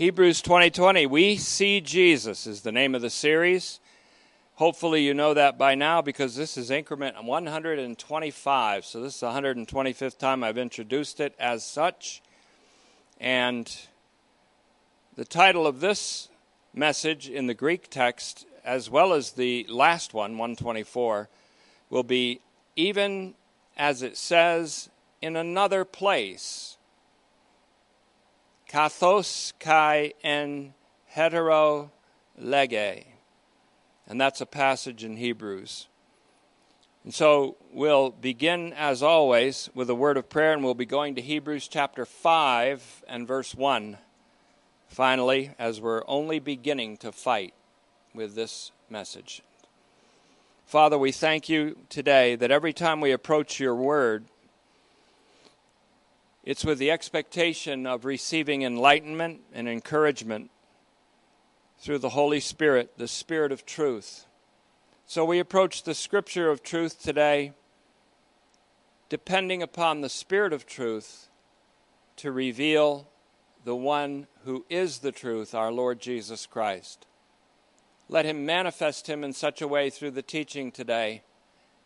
Hebrews 2020, We See Jesus is the name of the series. Hopefully, you know that by now because this is increment 125. So, this is the 125th time I've introduced it as such. And the title of this message in the Greek text, as well as the last one, 124, will be Even as it says in another place kathos kai en hetero lege. And that's a passage in Hebrews. And so we'll begin, as always, with a word of prayer, and we'll be going to Hebrews chapter 5 and verse 1. Finally, as we're only beginning to fight with this message. Father, we thank you today that every time we approach your word, it's with the expectation of receiving enlightenment and encouragement through the Holy Spirit, the Spirit of truth. So we approach the Scripture of truth today, depending upon the Spirit of truth to reveal the one who is the truth, our Lord Jesus Christ. Let him manifest him in such a way through the teaching today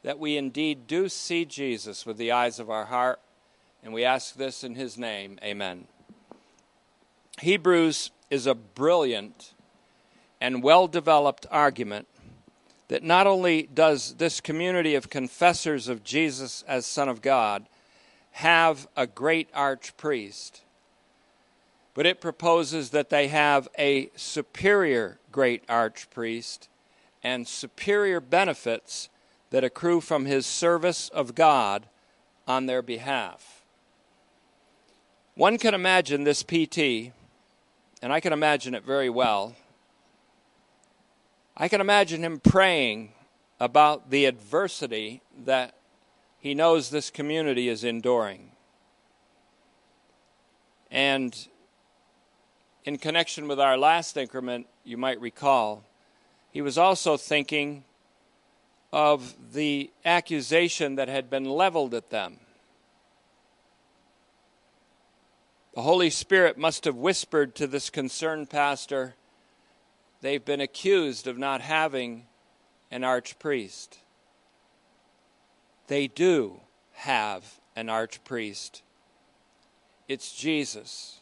that we indeed do see Jesus with the eyes of our heart and we ask this in his name. Amen. Hebrews is a brilliant and well developed argument that not only does this community of confessors of Jesus as Son of God have a great archpriest, but it proposes that they have a superior great archpriest and superior benefits that accrue from his service of God on their behalf. One can imagine this PT, and I can imagine it very well. I can imagine him praying about the adversity that he knows this community is enduring. And in connection with our last increment, you might recall, he was also thinking of the accusation that had been leveled at them. The Holy Spirit must have whispered to this concerned pastor, they've been accused of not having an archpriest. They do have an archpriest. It's Jesus.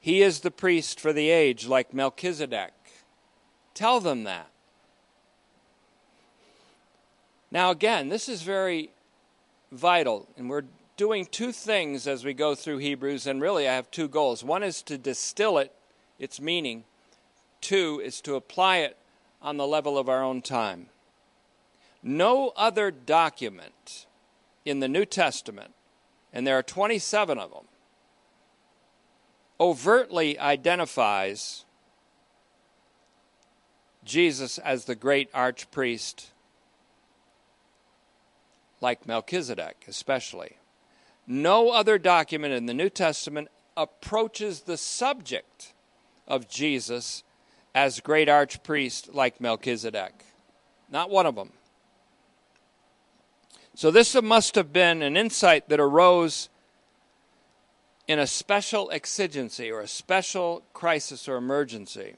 He is the priest for the age, like Melchizedek. Tell them that. Now, again, this is very vital, and we're doing two things as we go through Hebrews, and really I have two goals. One is to distill it, its meaning, two is to apply it on the level of our own time. No other document in the New Testament, and there are 27 of them, overtly identifies Jesus as the great archpriest, like Melchizedek, especially. No other document in the New Testament approaches the subject of Jesus as great archpriest like Melchizedek. Not one of them. So, this must have been an insight that arose in a special exigency or a special crisis or emergency.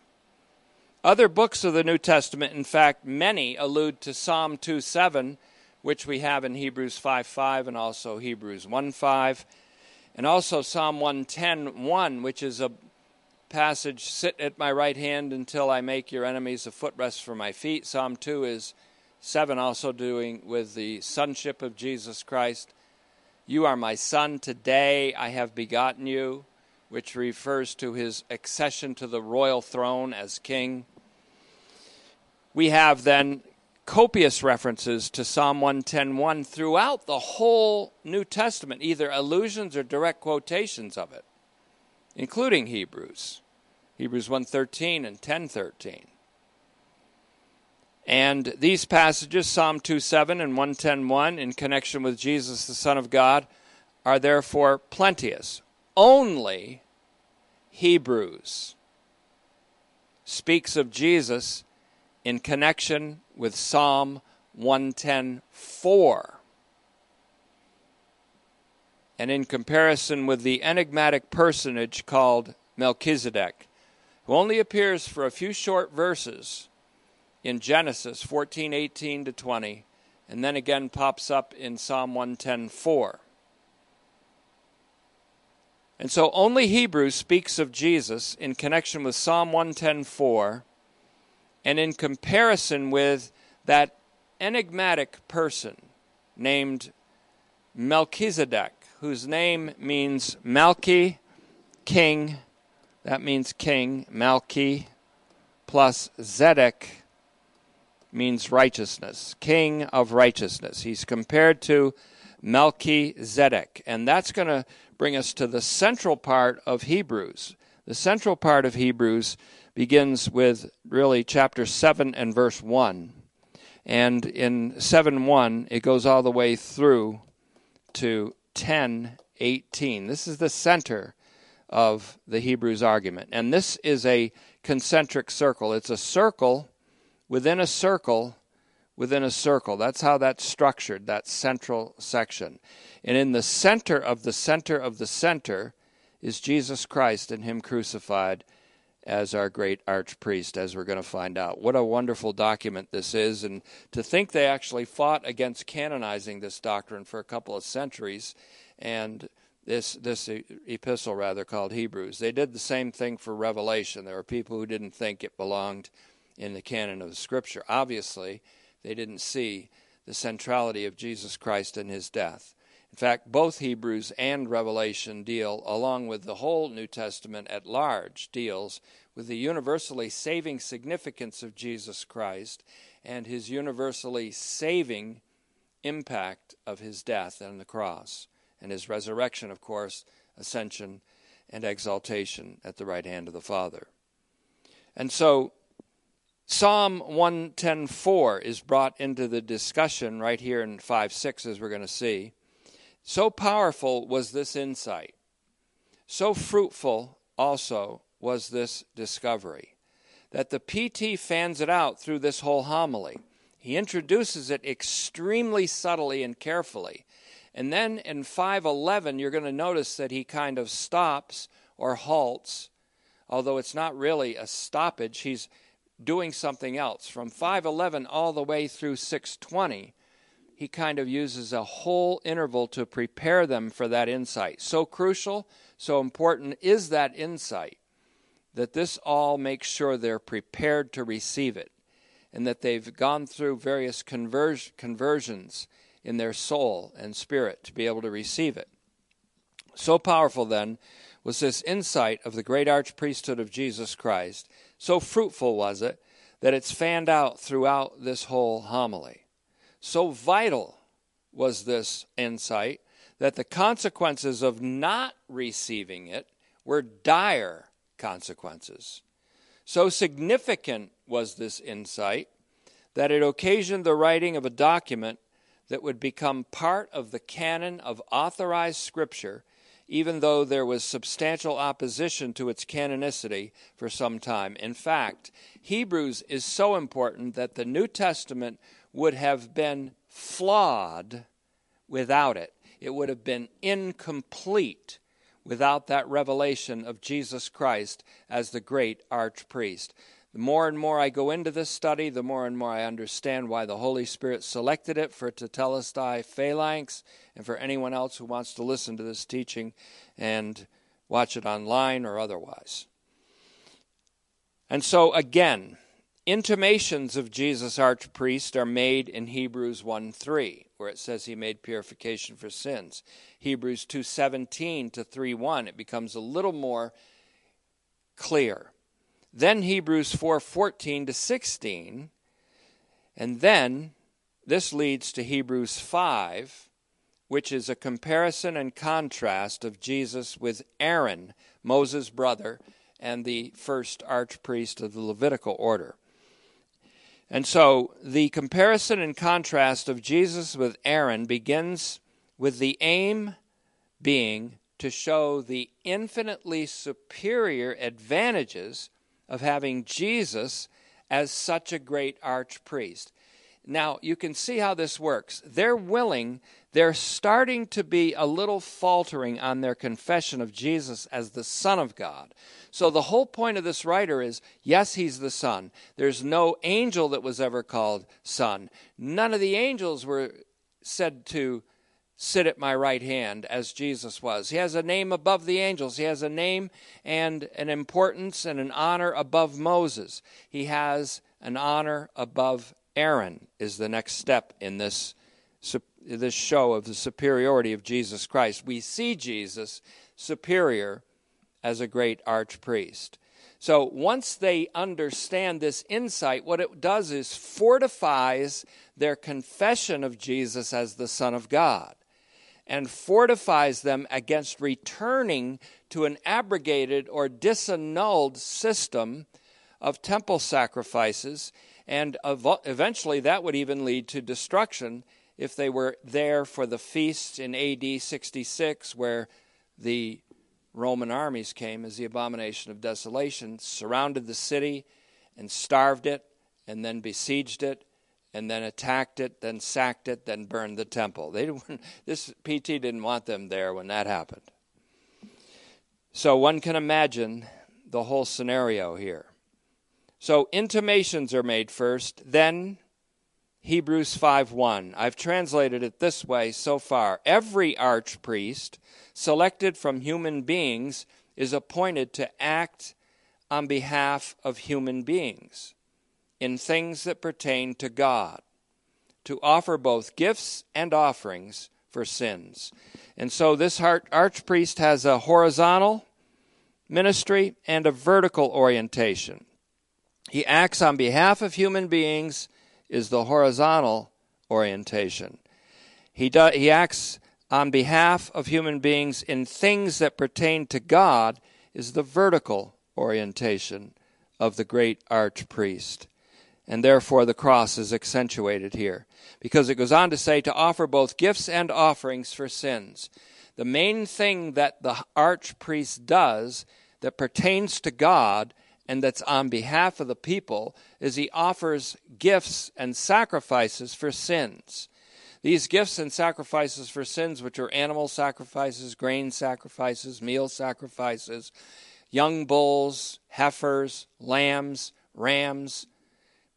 Other books of the New Testament, in fact, many allude to Psalm 2 7 which we have in Hebrews 5 5 and also Hebrews 1 5, and also Psalm 110 1, which is a passage sit at my right hand until I make your enemies a footrest for my feet. Psalm 2 is 7, also doing with the sonship of Jesus Christ. You are my son, today I have begotten you, which refers to his accession to the royal throne as king. We have then copious references to Psalm 110:1 throughout the whole New Testament, either allusions or direct quotations of it, including Hebrews, Hebrews 1:13 and 10:13. And these passages, Psalm 2:7 and 110:1, in connection with Jesus, the Son of God, are therefore plenteous. Only Hebrews speaks of Jesus in connection with Psalm 110:4. And in comparison with the enigmatic personage called Melchizedek, who only appears for a few short verses in Genesis 14:18 to 20, and then again pops up in Psalm 110:4. And so only Hebrews speaks of Jesus in connection with Psalm 110:4 and in comparison with that enigmatic person named Melchizedek, whose name means Malchi, king. That means king, Malchi, plus Zedek means righteousness, king of righteousness. He's compared to Melchizedek. And that's going to bring us to the central part of Hebrews. The central part of Hebrews begins with really chapter 7 and verse 1. And in 7 1, it goes all the way through to 10 18. This is the center of the Hebrews argument. And this is a concentric circle. It's a circle within a circle within a circle. That's how that's structured, that central section. And in the center of the center of the center is Jesus Christ and Him crucified as our great archpriest, as we're going to find out. What a wonderful document this is. And to think they actually fought against canonizing this doctrine for a couple of centuries and this this epistle rather called Hebrews. They did the same thing for Revelation. There were people who didn't think it belonged in the canon of the scripture. Obviously, they didn't see the centrality of Jesus Christ and his death. In fact, both Hebrews and Revelation deal, along with the whole New Testament at large, deals with the universally saving significance of Jesus Christ and his universally saving impact of his death on the cross and his resurrection, of course, ascension and exaltation at the right hand of the Father. And so Psalm 110:4 is brought into the discussion right here in 5 6 as we're going to see. So powerful was this insight. So fruitful also was this discovery that the PT fans it out through this whole homily. He introduces it extremely subtly and carefully. And then in 511, you're going to notice that he kind of stops or halts, although it's not really a stoppage. He's doing something else. From 511 all the way through 620, he kind of uses a whole interval to prepare them for that insight. So crucial, so important is that insight that this all makes sure they're prepared to receive it and that they've gone through various conver- conversions in their soul and spirit to be able to receive it. So powerful, then, was this insight of the great archpriesthood of Jesus Christ. So fruitful was it that it's fanned out throughout this whole homily. So vital was this insight that the consequences of not receiving it were dire consequences. So significant was this insight that it occasioned the writing of a document that would become part of the canon of authorized scripture, even though there was substantial opposition to its canonicity for some time. In fact, Hebrews is so important that the New Testament would have been flawed without it. It would have been incomplete without that revelation of Jesus Christ as the great archpriest. The more and more I go into this study, the more and more I understand why the Holy Spirit selected it for Tetelestai Phalanx and for anyone else who wants to listen to this teaching and watch it online or otherwise. And so, again, Intimations of Jesus archpriest are made in Hebrews 1 3, where it says he made purification for sins. Hebrews 2:17 to 3 1, it becomes a little more clear. Then Hebrews 4 14 to 16, and then this leads to Hebrews 5, which is a comparison and contrast of Jesus with Aaron, Moses' brother, and the first archpriest of the Levitical order. And so the comparison and contrast of Jesus with Aaron begins with the aim being to show the infinitely superior advantages of having Jesus as such a great archpriest. Now, you can see how this works. They're willing they're starting to be a little faltering on their confession of Jesus as the Son of God. So, the whole point of this writer is yes, he's the Son. There's no angel that was ever called Son. None of the angels were said to sit at my right hand as Jesus was. He has a name above the angels. He has a name and an importance and an honor above Moses. He has an honor above Aaron, is the next step in this, this show of the superiority of Jesus Christ. We see Jesus superior as a great archpriest. So once they understand this insight, what it does is fortifies their confession of Jesus as the Son of God and fortifies them against returning to an abrogated or disannulled system of temple sacrifices. And eventually that would even lead to destruction if they were there for the feast in AD 66, where the Roman armies came as the abomination of desolation, surrounded the city and starved it, and then besieged it, and then attacked it, then sacked it, then burned the temple. They this PT didn't want them there when that happened. So one can imagine the whole scenario here. So intimations are made first, then Hebrews 5:1. I've translated it this way so far. Every archpriest selected from human beings is appointed to act on behalf of human beings in things that pertain to God, to offer both gifts and offerings for sins. And so this archpriest has a horizontal ministry and a vertical orientation. He acts on behalf of human beings is the horizontal orientation. He, do, he acts on behalf of human beings in things that pertain to God is the vertical orientation of the great archpriest. And therefore, the cross is accentuated here because it goes on to say to offer both gifts and offerings for sins. The main thing that the archpriest does that pertains to God and that's on behalf of the people is he offers gifts and sacrifices for sins. These gifts and sacrifices for sins, which are animal sacrifices, grain sacrifices, meal sacrifices, young bulls, heifers, lambs, rams,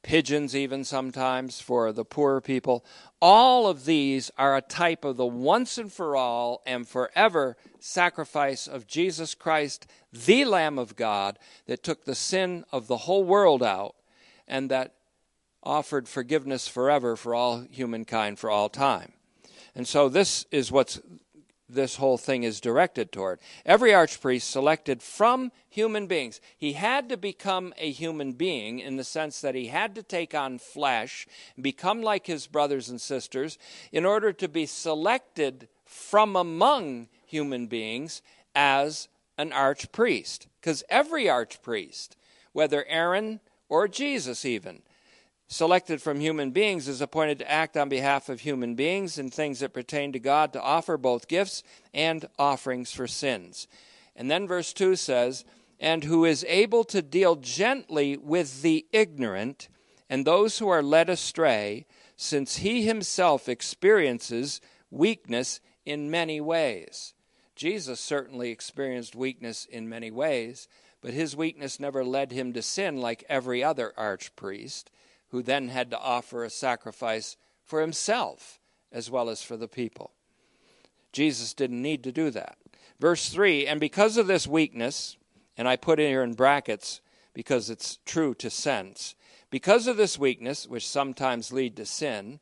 pigeons, even sometimes for the poorer people. All of these are a type of the once and for all and forever sacrifice of Jesus Christ, the Lamb of God, that took the sin of the whole world out and that offered forgiveness forever for all humankind for all time. And so this is what's this whole thing is directed toward. Every archpriest selected from human beings. He had to become a human being in the sense that he had to take on flesh, become like his brothers and sisters, in order to be selected from among human beings as an archpriest. Because every archpriest, whether Aaron or Jesus even, selected from human beings is appointed to act on behalf of human beings in things that pertain to God to offer both gifts and offerings for sins. And then verse 2 says, And who is able to deal gently with the ignorant and those who are led astray, since he himself experiences weakness in many ways. Jesus certainly experienced weakness in many ways, but his weakness never led him to sin like every other archpriest who then had to offer a sacrifice for himself as well as for the people. Jesus didn't need to do that. Verse 3 And because of this weakness, and I put it here in brackets because it's true to sense, because of this weakness, which sometimes lead to sin,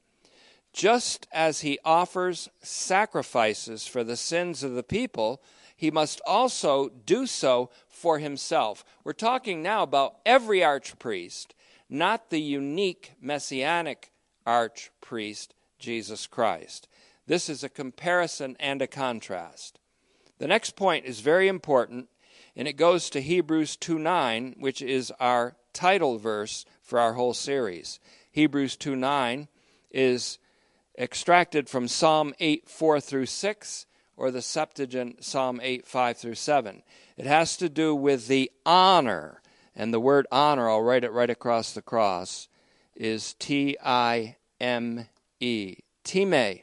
just as he offers sacrifices for the sins of the people, he must also do so for himself. We're talking now about every archpriest not the unique messianic archpriest, Jesus Christ. This is a comparison and a contrast. The next point is very important, and it goes to Hebrews 2 9, which is our title verse for our whole series. Hebrews 2 9 is extracted from Psalm 8 4 through 6, or the Septuagint Psalm 8 5 through 7. It has to do with the honor and the word honor, I'll write it right across the cross, is T I M E. Time.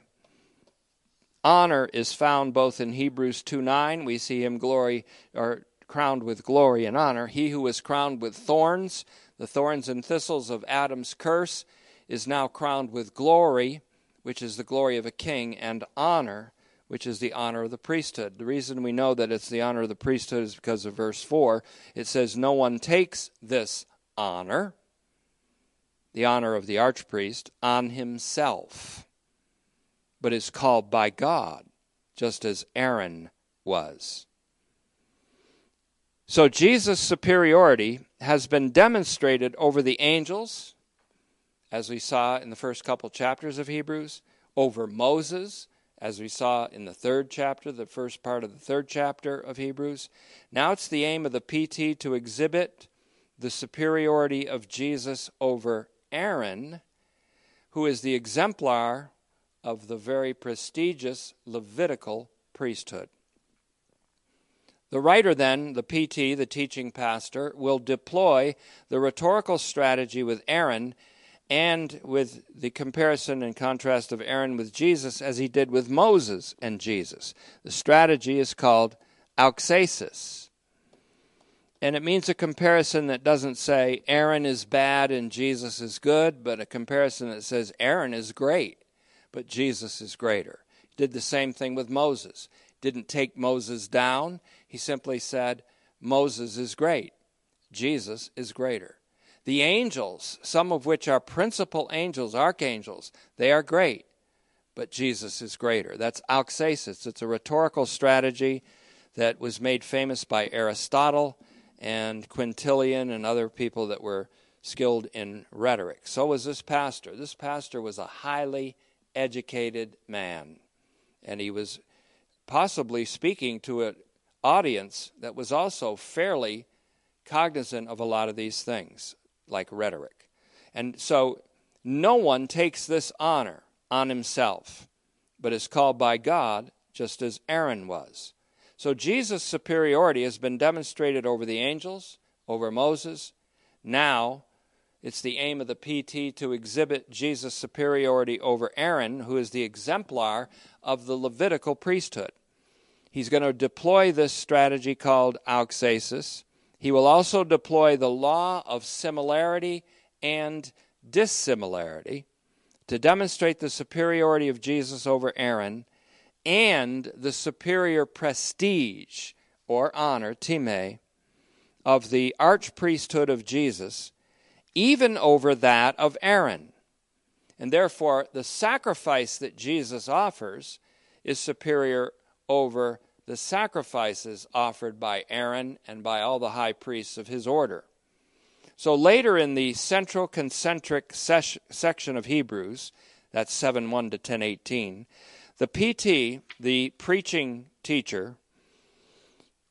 honor is found both in Hebrews 2 9, we see him glory or crowned with glory and honor. He who was crowned with thorns, the thorns and thistles of Adam's curse, is now crowned with glory, which is the glory of a king, and honor, which is the honor of the priesthood. The reason we know that it's the honor of the priesthood is because of verse 4. It says, No one takes this honor, the honor of the archpriest, on himself, but is called by God, just as Aaron was. So Jesus' superiority has been demonstrated over the angels, as we saw in the first couple chapters of Hebrews, over Moses, as we saw in the third chapter, the first part of the third chapter of Hebrews. Now it's the aim of the PT to exhibit the superiority of Jesus over Aaron, who is the exemplar of the very prestigious Levitical priesthood. The writer, then, the PT, the teaching pastor, will deploy the rhetorical strategy with Aaron and with the comparison and contrast of Aaron with Jesus as he did with Moses and Jesus. The strategy is called auxesis. And it means a comparison that doesn't say Aaron is bad and Jesus is good, but a comparison that says Aaron is great, but Jesus is greater. Did the same thing with Moses. Didn't take Moses down he simply said, Moses is great, Jesus is greater. The angels, some of which are principal angels, archangels, they are great, but Jesus is greater. That's auxesis. It's a rhetorical strategy that was made famous by Aristotle and Quintilian and other people that were skilled in rhetoric. So was this pastor. This pastor was a highly educated man, and he was possibly speaking to an audience that was also fairly cognizant of a lot of these things, like rhetoric. And so no one takes this honor on himself, but is called by God just as Aaron was. So Jesus' superiority has been demonstrated over the angels, over Moses. Now it's the aim of the PT to exhibit Jesus' superiority over Aaron, who is the exemplar of the Levitical priesthood. He's going to deploy this strategy called auxesis. He will also deploy the law of similarity and dissimilarity to demonstrate the superiority of Jesus over Aaron and the superior prestige or honor, time, of the archpriesthood of Jesus, even over that of Aaron. And therefore, the sacrifice that Jesus offers is superior over the sacrifices offered by Aaron and by all the high priests of his order. So later in the central concentric ses- section of Hebrews, that's 7 1 to 10 18, the PT, the preaching teacher,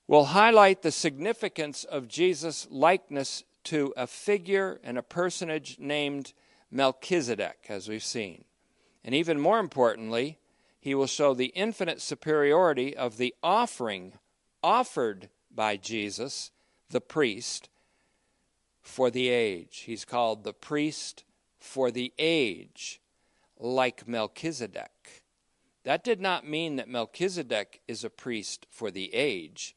will highlight the significance of Jesus' likeness to a figure and a personage named Melchizedek, as we've seen. And even more importantly, he will show the infinite superiority of the offering offered by Jesus, the priest, for the age. He's called the priest for the age, like Melchizedek. That did not mean that Melchizedek is a priest for the age,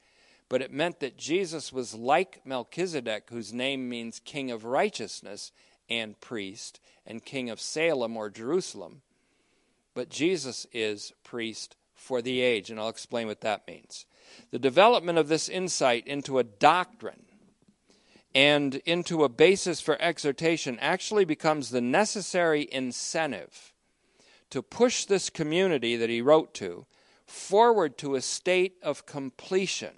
but it meant that Jesus was like Melchizedek, whose name means king of righteousness and priest, and king of Salem or Jerusalem but Jesus is priest for the age, and I'll explain what that means. The development of this insight into a doctrine and into a basis for exhortation actually becomes the necessary incentive to push this community that he wrote to forward to a state of completion.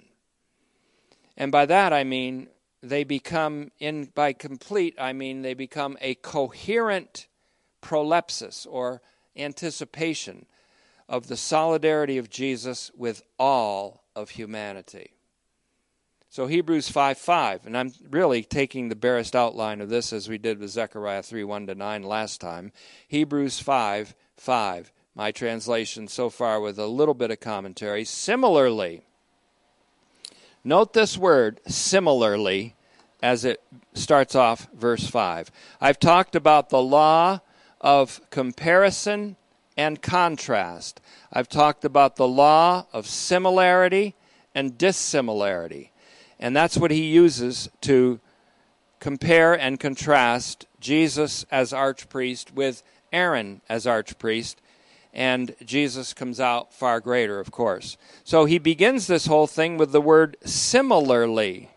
And by that I mean they become in by complete I mean they become a coherent prolepsis or anticipation of the solidarity of Jesus with all of humanity. So Hebrews 5 5, and I'm really taking the barest outline of this as we did with Zechariah 3 1 to 9 last time. Hebrews 5 5, my translation so far with a little bit of commentary. Similarly, note this word, similarly, as it starts off verse 5. I've talked about the law of comparison and contrast. I've talked about the law of similarity and dissimilarity. And that's what he uses to compare and contrast Jesus as archpriest with Aaron as archpriest. And Jesus comes out far greater, of course. So he begins this whole thing with the word similarly.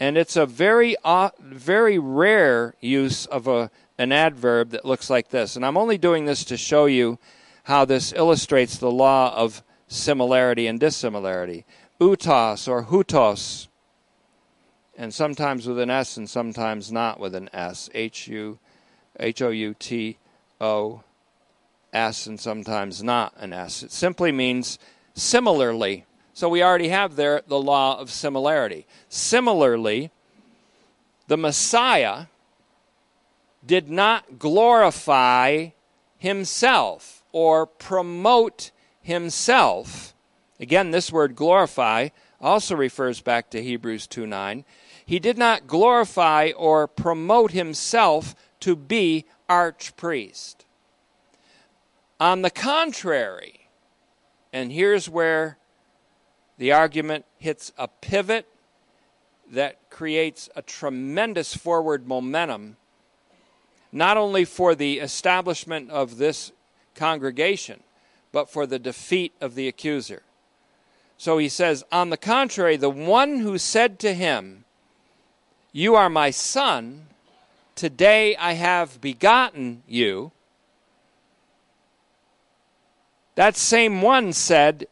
And it's a very, uh, very rare use of a, an adverb that looks like this. And I'm only doing this to show you how this illustrates the law of similarity and dissimilarity. Utos or hutos and sometimes with an S and sometimes not with an S. H U H O U T O S and sometimes not an S. It simply means similarly. So we already have there the law of similarity. Similarly, the Messiah did not glorify himself or promote himself. Again, this word glorify also refers back to Hebrews 2 9 he did not glorify or promote himself to be archpriest. On the contrary, and here's where the argument hits a pivot that creates a tremendous forward momentum, not only for the establishment of this congregation, but for the defeat of the accuser. So he says, On the contrary, the one who said to him, you are my son. Today I have begotten you. That same one said,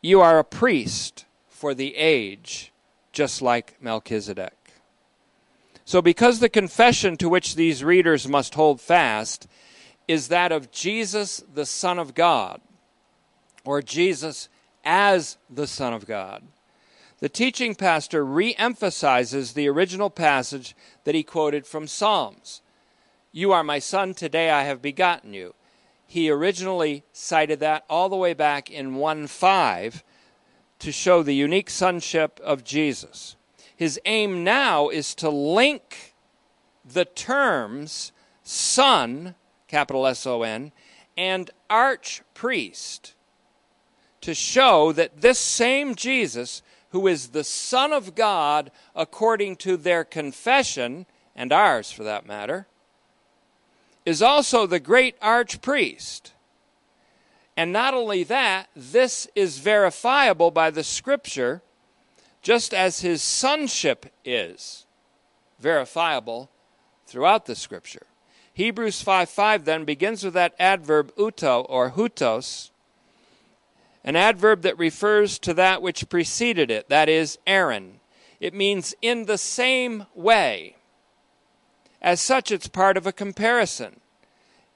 You are a priest for the age, just like Melchizedek. So, because the confession to which these readers must hold fast is that of Jesus, the Son of God, or Jesus as the Son of God, the teaching pastor re emphasizes the original passage that he quoted from Psalms You are my son, today I have begotten you. He originally cited that all the way back in 1 5 to show the unique sonship of Jesus. His aim now is to link the terms son, capital S O N, and archpriest to show that this same Jesus who is the Son of God according to their confession, and ours for that matter, is also the great archpriest. And not only that, this is verifiable by the scripture, just as his sonship is verifiable throughout the scripture. Hebrews 5 5 then begins with that adverb uto or hutos, an adverb that refers to that which preceded it, that is, Aaron. It means in the same way. As such, it's part of a comparison.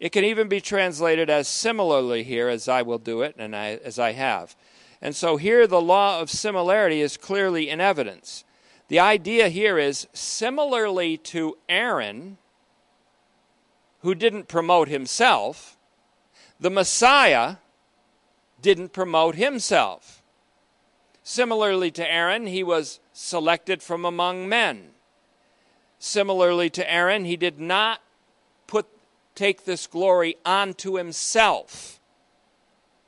It can even be translated as similarly here, as I will do it, and I, as I have. And so here the law of similarity is clearly in evidence. The idea here is similarly to Aaron, who didn't promote himself, the Messiah didn't promote himself. Similarly to Aaron, he was selected from among men. Similarly to Aaron, he did not put take this glory onto himself.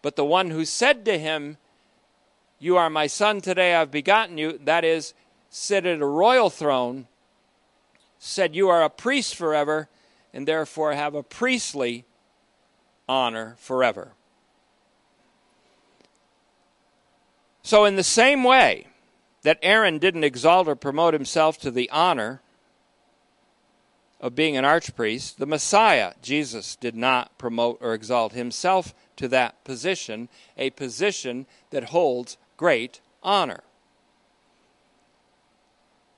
But the one who said to him, You are my son, today I've begotten you, that is, sit at a royal throne, said, You are a priest forever, and therefore have a priestly honor forever. So, in the same way that Aaron didn't exalt or promote himself to the honor of being an archpriest, the Messiah, Jesus, did not promote or exalt himself to that position, a position that holds great honor.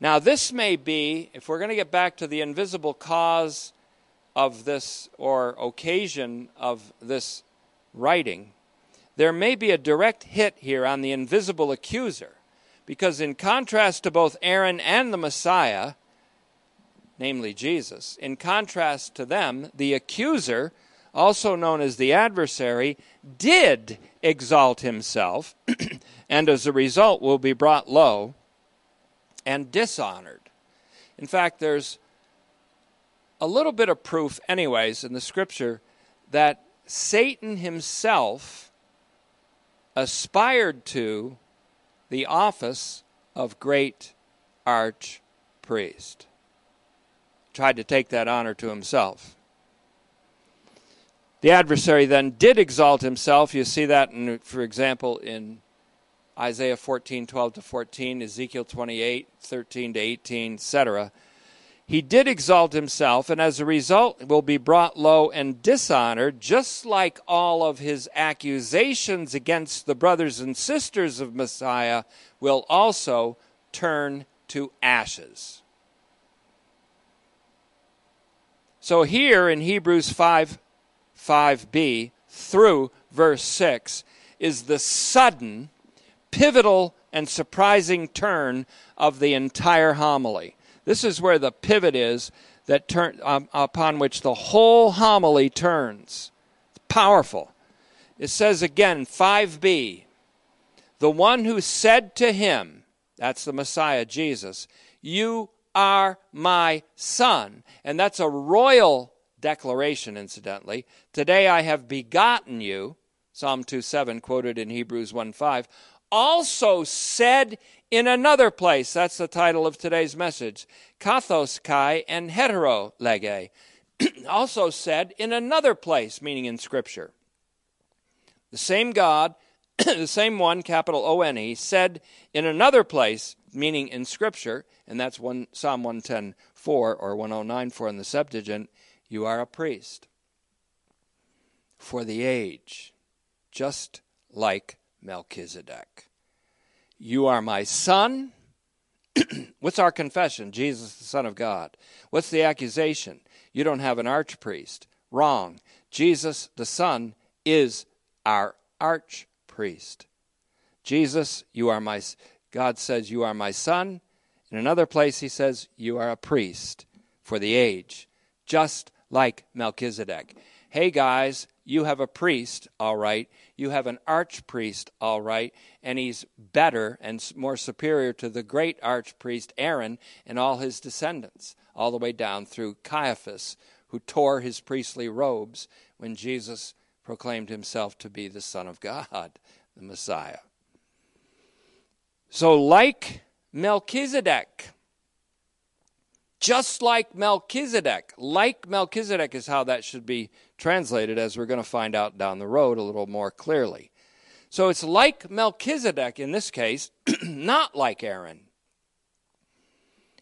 Now, this may be, if we're going to get back to the invisible cause of this or occasion of this writing, there may be a direct hit here on the invisible accuser, because in contrast to both Aaron and the Messiah, namely Jesus, in contrast to them, the accuser, also known as the adversary, did exalt himself, and as a result will be brought low and dishonored. In fact, there's a little bit of proof, anyways, in the scripture that Satan himself aspired to the office of great archpriest. Tried to take that honor to himself. The adversary then did exalt himself. You see that, in, for example, in Isaiah 14, 12 to 14, Ezekiel 28, 13 to 18, etc. He did exalt himself, and as a result will be brought low and dishonored, just like all of his accusations against the brothers and sisters of Messiah will also turn to ashes. So here in Hebrews 5 5b through verse 6 is the sudden, pivotal, and surprising turn of the entire homily. This is where the pivot is that turn, um, upon which the whole homily turns. It's powerful. It says again, 5b, the one who said to him, that's the Messiah, Jesus, You are my son. And that's a royal declaration, incidentally. Today I have begotten you, Psalm 2 7, quoted in Hebrews 1 5, also said in another place, that's the title of today's message, kathos kai en hetero lege, also said in another place, meaning in Scripture. The same God the same one, capital O N E, said in another place, meaning in Scripture, and that's one, Psalm 110 4 or 109 4 in the Septuagint, you are a priest for the age, just like Melchizedek. You are my son. What's our confession? Jesus, the Son of God. What's the accusation? You don't have an archpriest. Wrong. Jesus, the Son, is our archpriest. Jesus, you are my God says you are my son. In another place he says you are a priest for the age, just like Melchizedek. Hey guys, you have a priest, all right. You have an archpriest, all right, and he's better and more superior to the great archpriest Aaron and all his descendants, all the way down through Caiaphas, who tore his priestly robes when Jesus proclaimed himself to be the Son of God, the Messiah. So, like Melchizedek, just like Melchizedek, like Melchizedek is how that should be translated, as we're going to find out down the road a little more clearly. So it's like Melchizedek in this case, not like Aaron.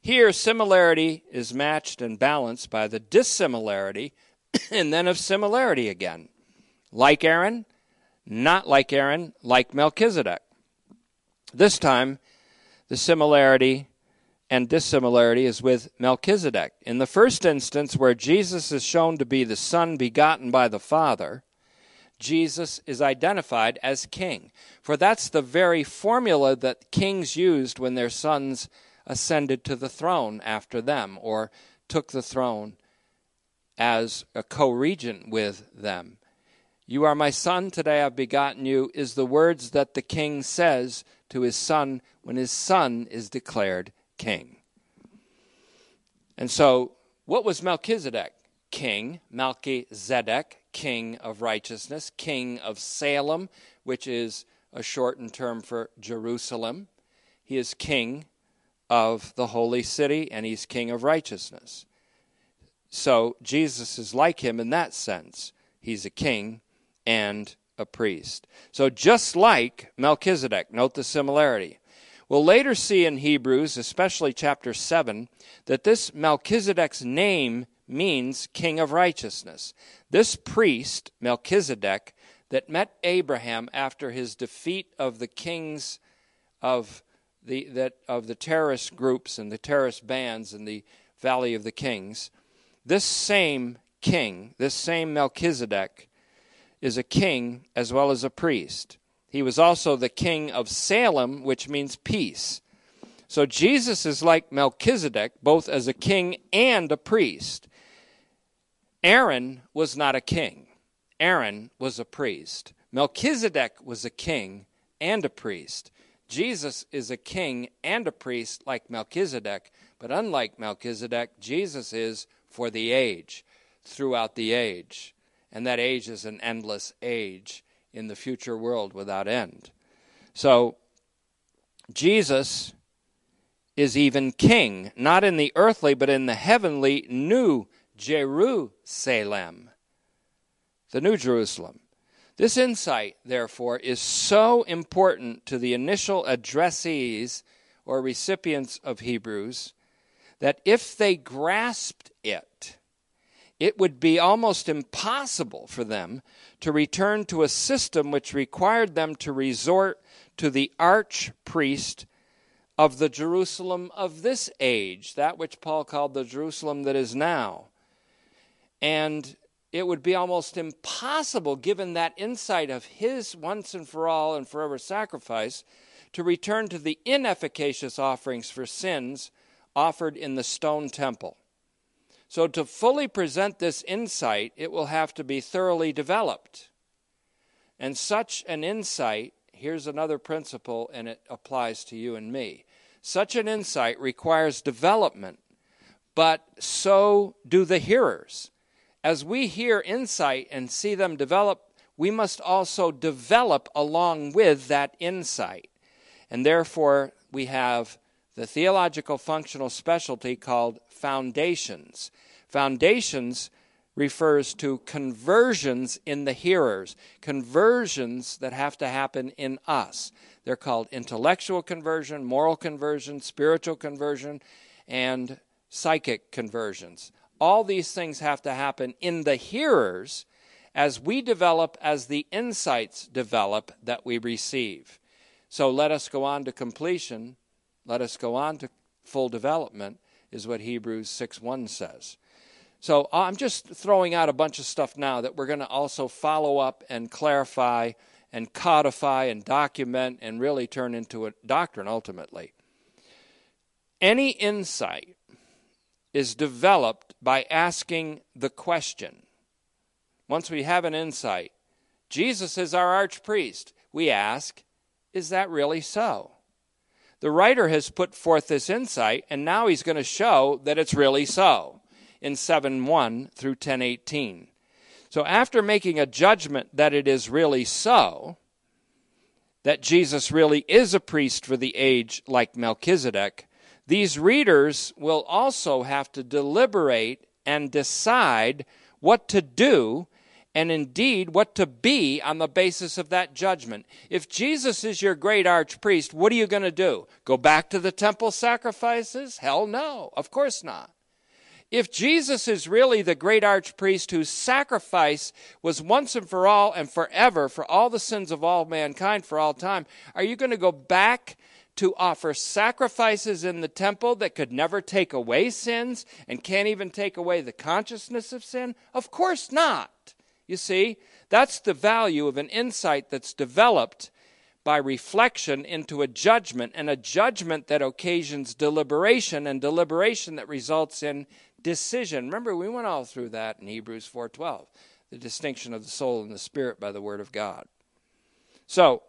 Here, similarity is matched and balanced by the dissimilarity and then of similarity again. Like Aaron, not like Aaron, like Melchizedek. This time, the similarity and dissimilarity is with Melchizedek. In the first instance, where Jesus is shown to be the Son begotten by the Father, Jesus is identified as king. For that's the very formula that kings used when their sons ascended to the throne after them or took the throne as a co regent with them. You are my son, today I've begotten you, is the words that the king says to his son when his son is declared king. And so, what was Melchizedek? King, Melchizedek, king of righteousness, king of Salem, which is a shortened term for Jerusalem. He is king of the holy city and he's king of righteousness. So, Jesus is like him in that sense. He's a king and a priest. So just like Melchizedek, note the similarity. We'll later see in Hebrews, especially chapter 7, that this Melchizedek's name means king of righteousness. This priest, Melchizedek, that met Abraham after his defeat of the kings of the, that, of the terrorist groups and the terrorist bands in the Valley of the Kings, this same king, this same Melchizedek, is a king as well as a priest. He was also the king of Salem, which means peace. So Jesus is like Melchizedek, both as a king and a priest. Aaron was not a king, Aaron was a priest. Melchizedek was a king and a priest. Jesus is a king and a priest like Melchizedek, but unlike Melchizedek, Jesus is for the age, throughout the age. And that age is an endless age in the future world without end. So, Jesus is even king, not in the earthly, but in the heavenly new Jerusalem, the new Jerusalem. This insight, therefore, is so important to the initial addressees or recipients of Hebrews that if they grasped it, it would be almost impossible for them to return to a system which required them to resort to the archpriest of the Jerusalem of this age, that which Paul called the Jerusalem that is now. And it would be almost impossible, given that insight of his once and for all and forever sacrifice, to return to the inefficacious offerings for sins offered in the stone temple. So, to fully present this insight, it will have to be thoroughly developed. And such an insight, here's another principle, and it applies to you and me. Such an insight requires development, but so do the hearers as we hear insight and see them develop, we must also develop along with that insight. And therefore, we have the theological functional specialty called foundations. Foundations refers to conversions in the hearers, conversions that have to happen in us. They're called intellectual conversion, moral conversion, spiritual conversion, and psychic conversions. All these things have to happen in the hearers as we develop, as the insights develop that we receive. So let us go on to completion. Let us go on to full development, is what Hebrews 6 1 says. So uh, I'm just throwing out a bunch of stuff now that we're going to also follow up and clarify and codify and document and really turn into a doctrine ultimately. Any insight is developed by asking the question. Once we have an insight, Jesus is our archpriest. We ask, is that really so? The writer has put forth this insight, and now he's going to show that it's really so in 7 1 through 10 18. So, after making a judgment that it is really so, that Jesus really is a priest for the age like Melchizedek, these readers will also have to deliberate and decide what to do and indeed what to be on the basis of that judgment. If Jesus is your great archpriest, what are you going to do? Go back to the temple sacrifices? Hell no, of course not. If Jesus is really the great archpriest whose sacrifice was once and for all and forever for all the sins of all mankind for all time, are you going to go back to offer sacrifices in the temple that could never take away sins and can't even take away the consciousness of sin? Of course not. You see, that's the value of an insight that's developed by reflection into a judgment, and a judgment that occasions deliberation, and deliberation that results in decision. Remember, we went all through that in Hebrews 4:12, the distinction of the soul and the spirit by the word of God. So,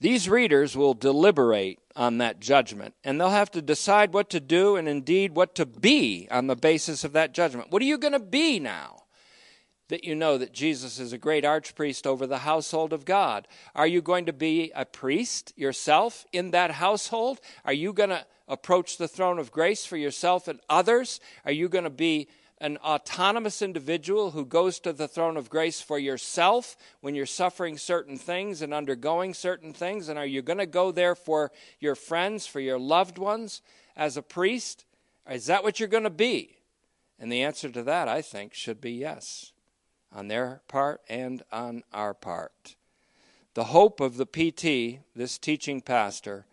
these readers will deliberate on that judgment, and they'll have to decide what to do and indeed what to be on the basis of that judgment. What are you going to be now that you know that Jesus is a great archpriest over the household of God? Are you going to be a priest yourself in that household? Are you going to approach the throne of grace for yourself and others? Are you going to be an autonomous individual who goes to the throne of grace for yourself when you're suffering certain things and undergoing certain things? And are you going to go there for your friends, for your loved ones as a priest? Is that what you're going to be? And the answer to that, I think, should be yes, on their part and on our part. The hope of the PT, this teaching pastor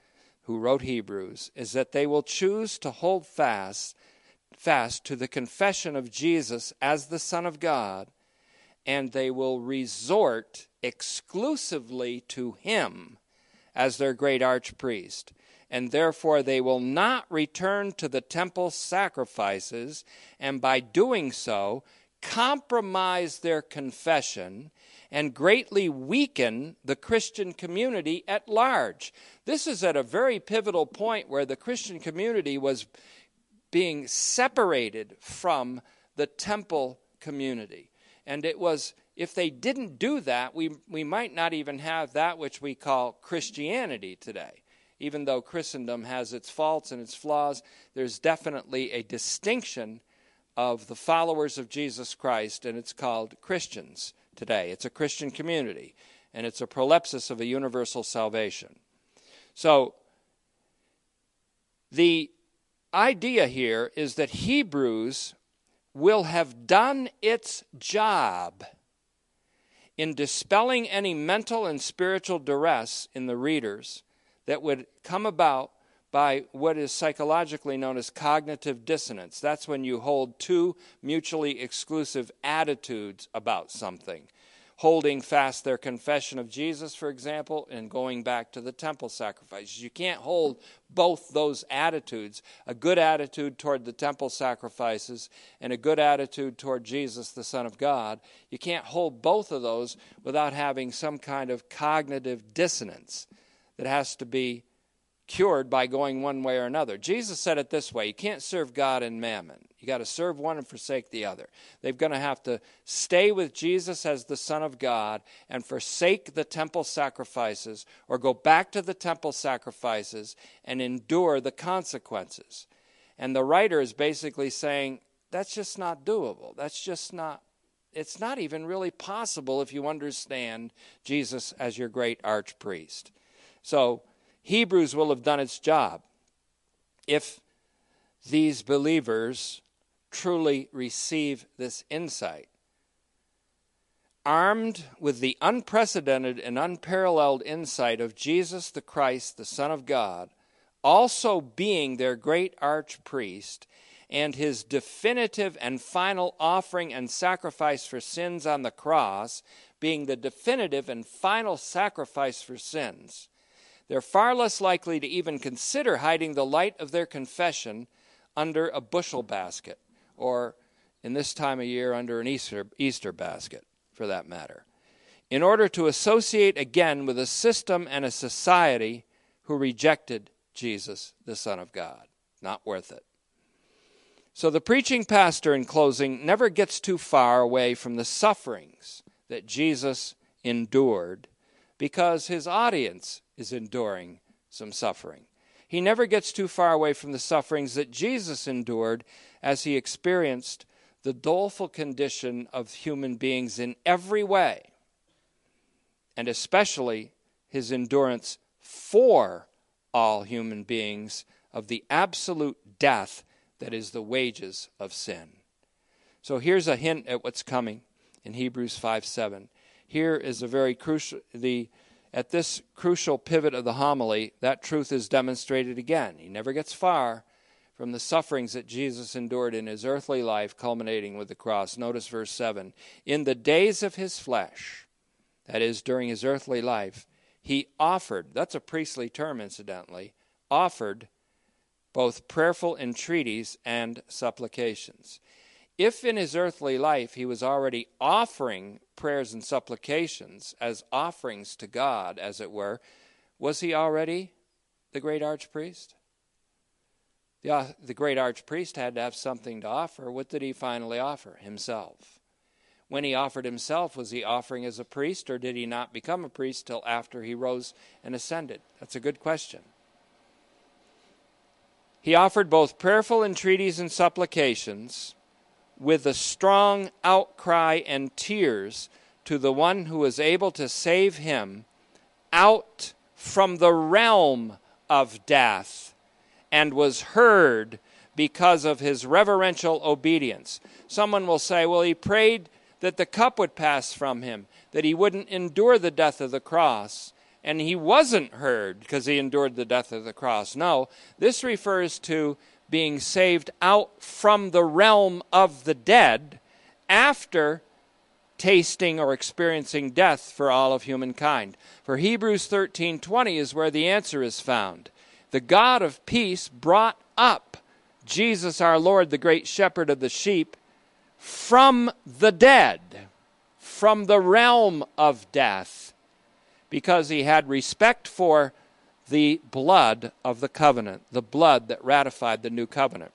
who wrote Hebrews, is that they will choose to hold fast fast to the confession of Jesus as the Son of God, and they will resort exclusively to Him as their great archpriest. And therefore, they will not return to the temple sacrifices, and by doing so, compromise their confession and greatly weaken the Christian community at large. This is at a very pivotal point where the Christian community was being separated from the temple community. And it was, if they didn't do that, we, we might not even have that which we call Christianity today. Even though Christendom has its faults and its flaws, there's definitely a distinction of the followers of Jesus Christ, and it's called Christians today. It's a Christian community, and it's a prolepsis of a universal salvation. So, the idea here is that Hebrews will have done its job in dispelling any mental and spiritual duress in the readers that would come about by what is psychologically known as cognitive dissonance. That's when you hold two mutually exclusive attitudes about something. Holding fast their confession of Jesus, for example, and going back to the temple sacrifices. You can't hold both those attitudes a good attitude toward the temple sacrifices and a good attitude toward Jesus, the Son of God. You can't hold both of those without having some kind of cognitive dissonance that has to be cured by going one way or another. Jesus said it this way you can't serve God and mammon. You got to serve one and forsake the other. They're going to have to stay with Jesus as the Son of God and forsake the temple sacrifices or go back to the temple sacrifices and endure the consequences. And the writer is basically saying that's just not doable. That's just not it's not even really possible if you understand Jesus as your great archpriest. So Hebrews will have done its job if these believers truly receive this insight. Armed with the unprecedented and unparalleled insight of Jesus the Christ, the Son of God, also being their great archpriest, and his definitive and final offering and sacrifice for sins on the cross, being the definitive and final sacrifice for sins they're far less likely to even consider hiding the light of their confession under a bushel basket, or in this time of year, under an Easter, Easter basket, for that matter, in order to associate again with a system and a society who rejected Jesus, the Son of God. Not worth it. So the preaching pastor, in closing, never gets too far away from the sufferings that Jesus endured because his audience is enduring some suffering. He never gets too far away from the sufferings that Jesus endured as he experienced the doleful condition of human beings in every way, and especially his endurance for all human beings of the absolute death that is the wages of sin. So here's a hint at what's coming in Hebrews 5 7. Here is a very crucial, the at this crucial pivot of the homily, that truth is demonstrated again. He never gets far from the sufferings that Jesus endured in his earthly life, culminating with the cross. Notice verse 7 In the days of his flesh, that is, during his earthly life, he offered, that's a priestly term, incidentally, offered both prayerful entreaties and supplications. If in his earthly life he was already offering prayers and supplications as offerings to God, as it were, was he already the great archpriest? The, uh, the great archpriest had to have something to offer. What did he finally offer? Himself. When he offered himself, was he offering as a priest, or did he not become a priest till after he rose and ascended? That's a good question. He offered both prayerful entreaties and supplications with a strong outcry and tears to the one who was able to save him out from the realm of death and was heard because of his reverential obedience. Someone will say, well, he prayed that the cup would pass from him, that he wouldn't endure the death of the cross, and he wasn't heard because he endured the death of the cross. No, this refers to being saved out from the realm of the dead after tasting or experiencing death for all of humankind. For Hebrews 13:20 is where the answer is found. The God of peace brought up Jesus our Lord, the great shepherd of the sheep, from the dead, from the realm of death, because he had respect for the blood of the covenant, the blood that ratified the new covenant.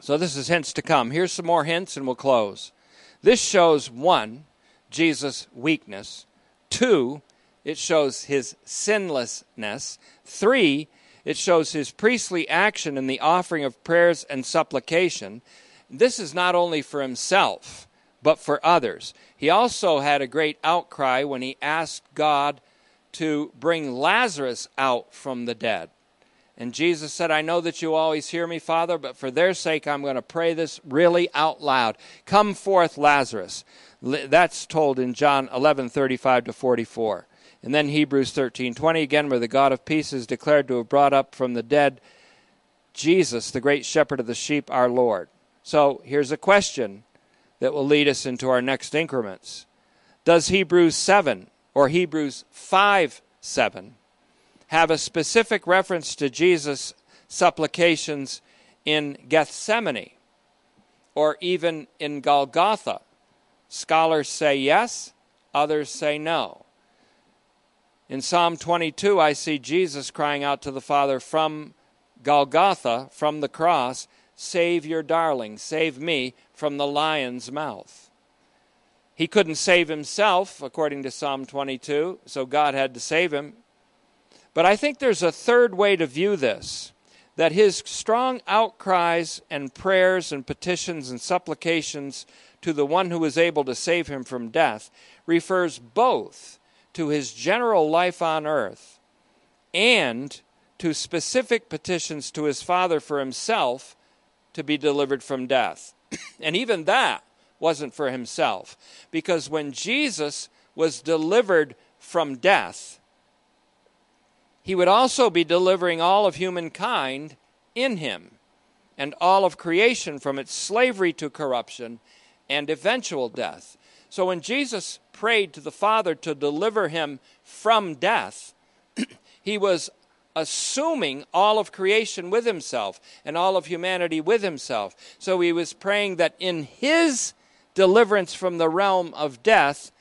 So this is hints to come. Here's some more hints and we'll close. This shows one, Jesus' weakness. Two, it shows his sinlessness. Three, it shows his priestly action in the offering of prayers and supplication. This is not only for himself, but for others. He also had a great outcry when he asked God to bring Lazarus out from the dead. And Jesus said, I know that you always hear me, Father, but for their sake, I'm going to pray this really out loud. Come forth, Lazarus. That's told in John 11 35 to 44. And then Hebrews 13 20 again, where the God of peace is declared to have brought up from the dead Jesus, the great shepherd of the sheep, our Lord. So here's a question that will lead us into our next increments. Does Hebrews 7 or Hebrews 5 7 have a specific reference to Jesus' supplications in Gethsemane or even in Golgotha? Scholars say yes, others say no. In Psalm 22, I see Jesus crying out to the Father from Golgotha, from the cross, Save your darling, save me from the lion's mouth. He couldn't save himself, according to Psalm 22, so God had to save him. But I think there's a third way to view this that his strong outcries and prayers and petitions and supplications to the one who was able to save him from death refers both to his general life on earth and to specific petitions to his Father for himself to be delivered from death. and even that wasn't for himself, because when Jesus was delivered from death, he would also be delivering all of humankind in him and all of creation from its slavery to corruption and eventual death. So when Jesus prayed to the Father to deliver him from death, he was assuming all of creation with himself and all of humanity with himself. So he was praying that in his deliverance from the realm of death,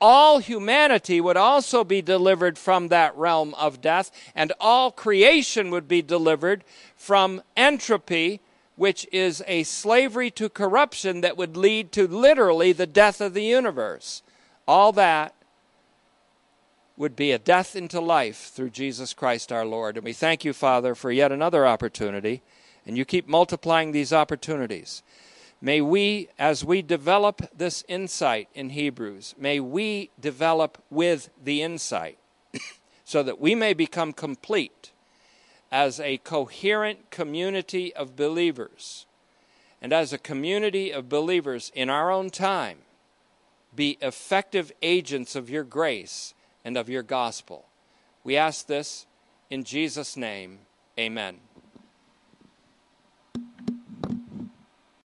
all humanity would also be delivered from that realm of death, and all creation would be delivered from entropy, which is a slavery to corruption that would lead to literally the death of the universe. All that would be a death into life through Jesus Christ our Lord. And we thank you, Father, for yet another opportunity. And you keep multiplying these opportunities. May we, as we develop this insight in Hebrews, may we develop with the insight so that we may become complete as a coherent community of believers. And as a community of believers in our own time, be effective agents of your grace and of your gospel. We ask this in Jesus' name. Amen.